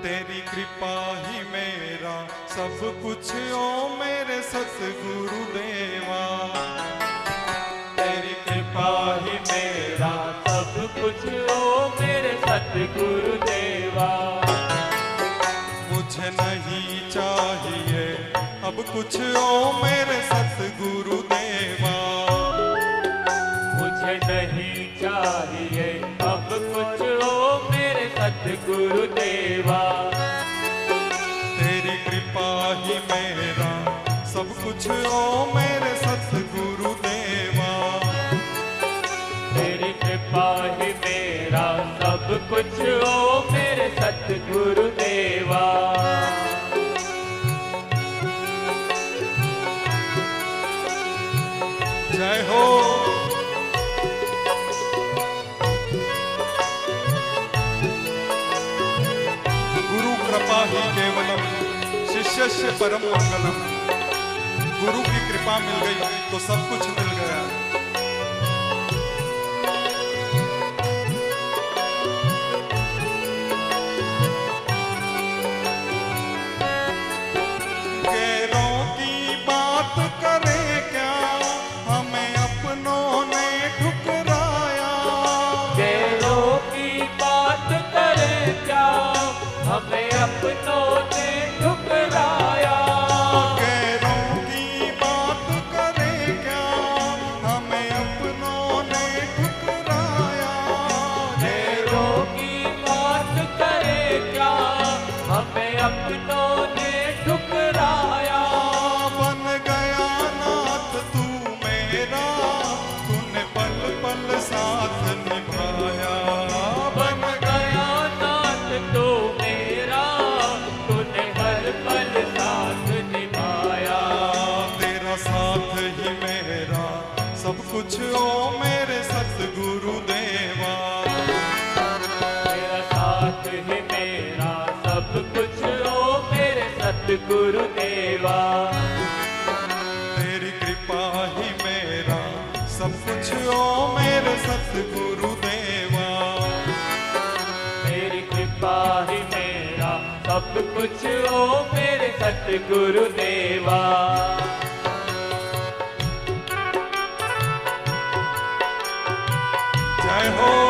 तेरी कृपा ही मेरा, सब कुछ ओ मेरे सतगुरु देवा। तेरी कृपा ही मेरा, सब कुछ ओ मेरे सतगुरु देवा। मुझे नहीं चाहिए अब कुछ ओ मेरे सतगुरु देवा। मेरे शिष्य परम मंगलम। गुरु की कृपा मिल गई तो सब कुछ मिल गया। सब कुछ ओ मेरे सतगुरु देवा। तेरा साथ ही मेरा सब कुछ ओ मेरे सतगुरु देवा। तेरी कृपा ही मेरा सब कुछ ओ मेरे सतगुरु देवा। तेरी कृपा ही मेरा सब कुछ ओ मेरे सतगुरु देवा जय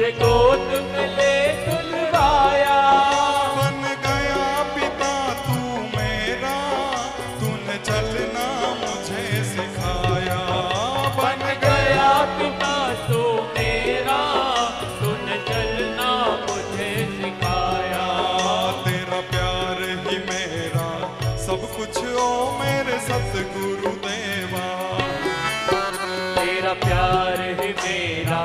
chegou outro feliz.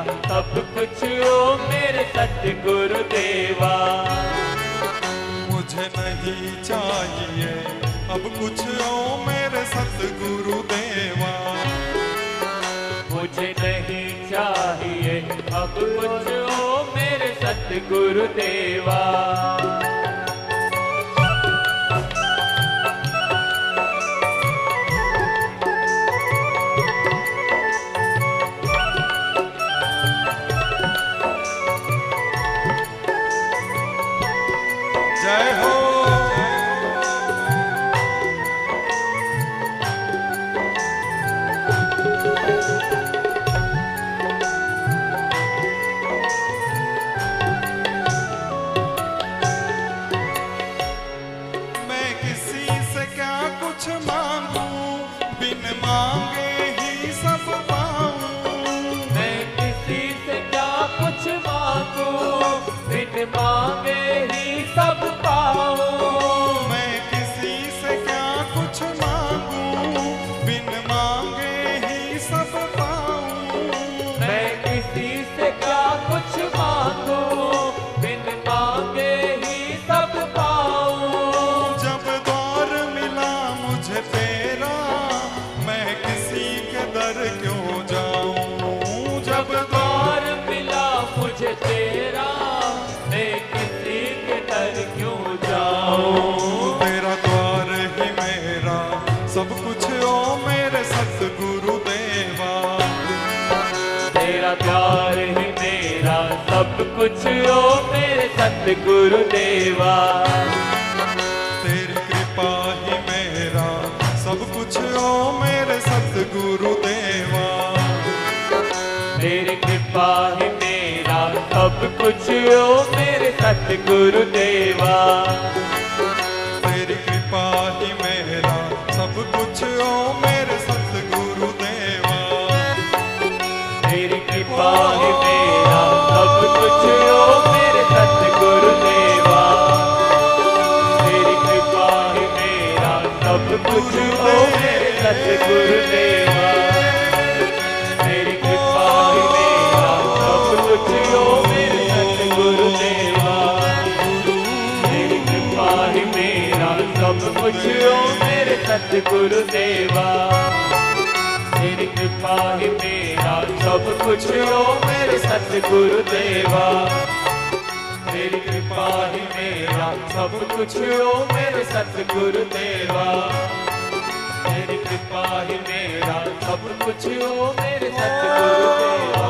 सब कुछ ओ मेरे सतगुरु देवा। मुझे नहीं चाहिए अब कुछ ओ मेरे सतगुरु देवा। मुझे नहीं चाहिए अब कुछ ओ मेरे सतगुरु देवा। ਮਾਂਗੇ ਹੀ ਸਭ ਪਾਉ गुरुदेवा। तेरी कृपा ही मेरा सब कुछ ओ मेरे सतगुरुदेवा तेरी कृपा ही मेरा सब कुछ ओ मेरे सतगुरुदेवा सतगुरु देवा तेरी कृपा ही मेरा, सब कुछ हो मेरे सतगुरु देवा तेरी कृपा ही मेरा, सब कुछ हो मेरे सतगुरु देवा तेरी कृपा ही मेरा, सब कुछ हो मेरे सतगुरु देवा